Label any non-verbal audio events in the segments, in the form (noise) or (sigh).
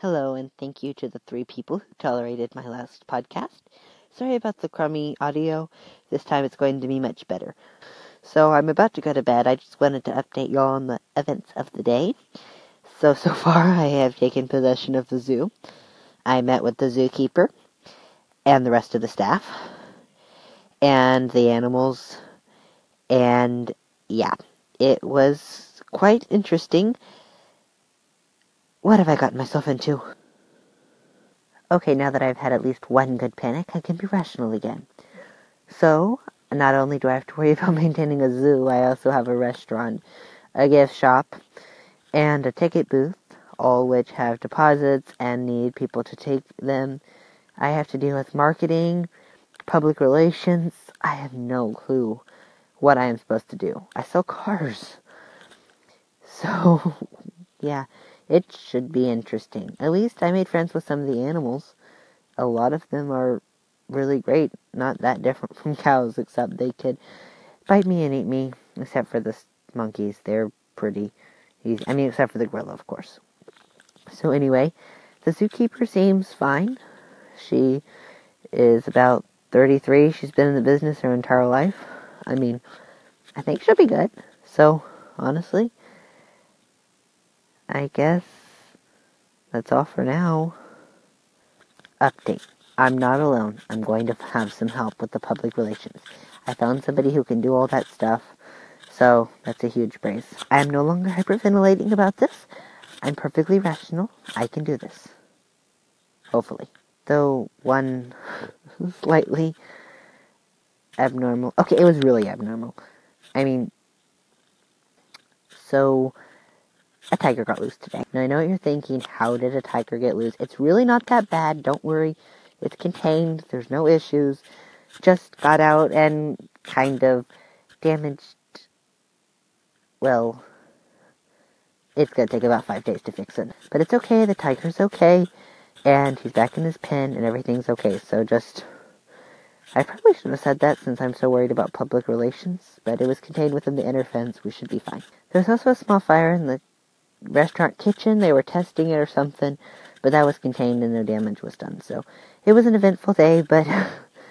Hello, and thank you to the three people who tolerated my last podcast. Sorry about the crummy audio. This time it's going to be much better. So I'm about to go to bed. I just wanted to update y'all on the events of the day. So, (laughs) so far I have taken possession of the zoo. I met with the zookeeper and the rest of the staff and the animals. And yeah, it was quite interesting. What have I gotten myself into? Okay, now that I've had at least one good panic, I can be rational again. So, not only do I have to worry (laughs) about maintaining a zoo, I also have a restaurant, a gift shop, and a ticket booth, all which have deposits and need people to take them. I have to deal with marketing, public relations. I have no clue what I am supposed to do. I sell cars. (laughs) So, yeah, it should be interesting. At least I made friends with some of the animals. A lot of them are really great. Not that different (laughs) from cows, except they could bite me and eat me. Except for the monkeys, they're pretty easy. I mean, except for the gorilla, of course. So anyway, the zookeeper seems fine. She is about 33. She's been in the business her entire life. I mean, I think she'll be good. So, honestly, I guess that's all for now. Update. I'm not alone. I'm going to have some help with the public relations. I found somebody who can do all that stuff, so that's a huge praise. I am no longer hyperventilating about this. I'm perfectly rational. I can do this. Hopefully. Though one (laughs) slightly abnormal. Okay, it was really abnormal. I mean, so a tiger got loose today. Now I know what you're thinking, how did a tiger get loose? It's really not that bad, don't worry. It's contained, there's no issues. Just got out and kind of damaged well it's gonna take about five days to fix it. But it's okay, the tiger's okay, and he's back in his pen and everything's okay, so just I probably shouldn't have said that since I'm so worried about public relations, but it was contained within the inner fence. We should be fine. There's also a small fire in the restaurant kitchen. They were testing it or something, but that was contained and no damage was done. So it was an eventful day, but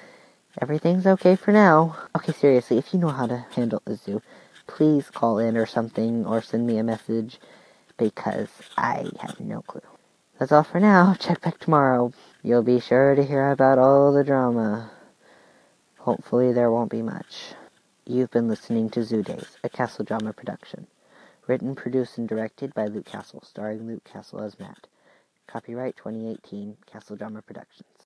(laughs) everything's okay for now. Okay, seriously, if you know how to handle a zoo, please call in or something or send me a message because I have no clue. That's all for now. (laughs) Check back tomorrow. You'll be sure to hear about all the drama. Hopefully, there won't be much. You've been listening to Zoo Days, a Castle drama production. Written, produced, and directed by Luke Castle, starring Luke Castle as Matt. Copyright 2018, Castle Drama Productions.